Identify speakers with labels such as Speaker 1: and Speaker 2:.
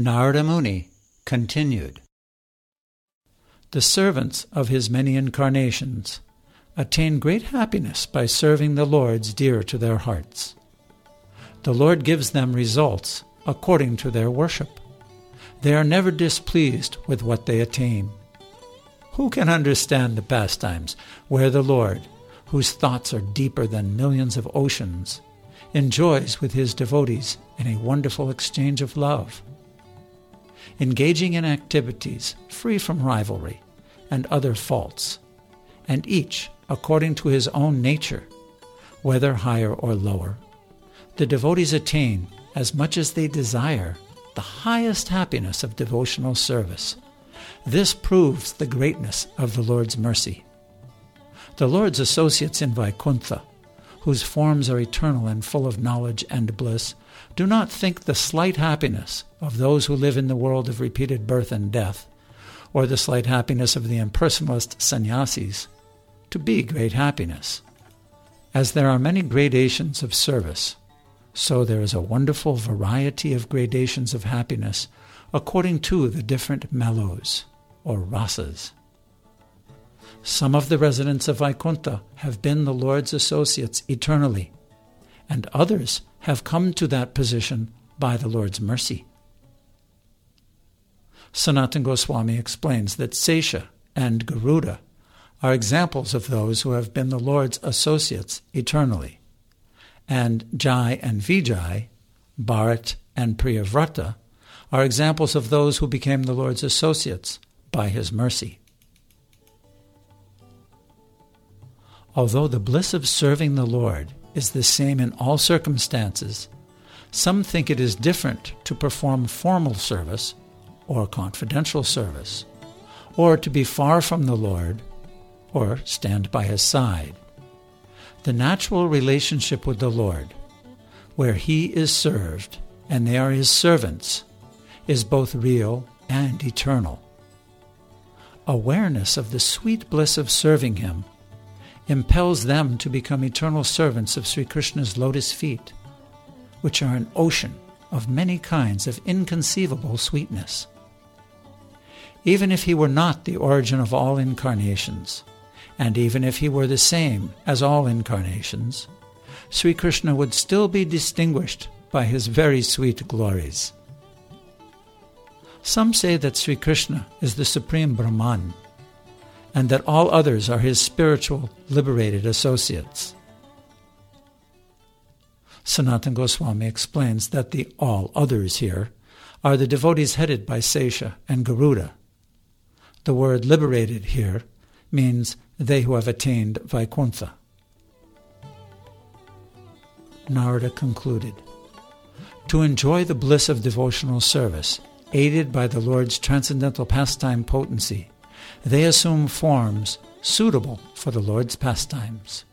Speaker 1: Narada Muni continued. The servants of his many incarnations attain great happiness by serving the lords dear to their hearts. The Lord gives them results according to their worship. They are never displeased with what they attain. Who can understand the pastimes where the Lord, whose thoughts are deeper than millions of oceans, enjoys with his devotees in a wonderful exchange of love? Engaging in activities free from rivalry and other faults, and each according to his own nature, whether higher or lower, the devotees attain, as much as they desire, the highest happiness of devotional service. This proves the greatness of the Lord's mercy. The Lord's associates in Vaikuntha, whose forms are eternal and full of knowledge and bliss, do not think the slight happiness of those who live in the world of repeated birth and death, or the slight happiness of the impersonalist sannyasis, to be great happiness. As there are many gradations of service, so there is a wonderful variety of gradations of happiness according to the different mellows or rasas. Some of the residents of Vaikuntha have been the Lord's associates eternally, and others have come to that position by the Lord's mercy. Sanatan Goswami explains that Sesha and Garuda are examples of those who have been the Lord's associates eternally and Jai and Vijay, Bharat and Priyavrata, are examples of those who became the Lord's associates by his mercy. Although the bliss of serving the Lord is the same in all circumstances, some think it is different to perform formal service or confidential service, or to be far from the Lord, or stand by his side the natural relationship with the Lord, where He is served and they are His servants, is both real and eternal. Awareness of the sweet bliss of serving Him impels them to become eternal servants of Sri Krishna's lotus feet, which are an ocean of many kinds of inconceivable sweetness. Even if He were not the origin of all incarnations, and even if he were the same as all incarnations, Sri Krishna would still be distinguished by his very sweet glories. Some say that Sri Krishna is the supreme Brahman, and that all others are his spiritual, liberated associates. Sanatan Goswami explains that the all others here are the devotees headed by Sesha and Garuda. The word liberated here means they who have attained Vaikuntha. Narada concluded To enjoy the bliss of devotional service, aided by the Lord's transcendental pastime potency, they assume forms suitable for the Lord's pastimes.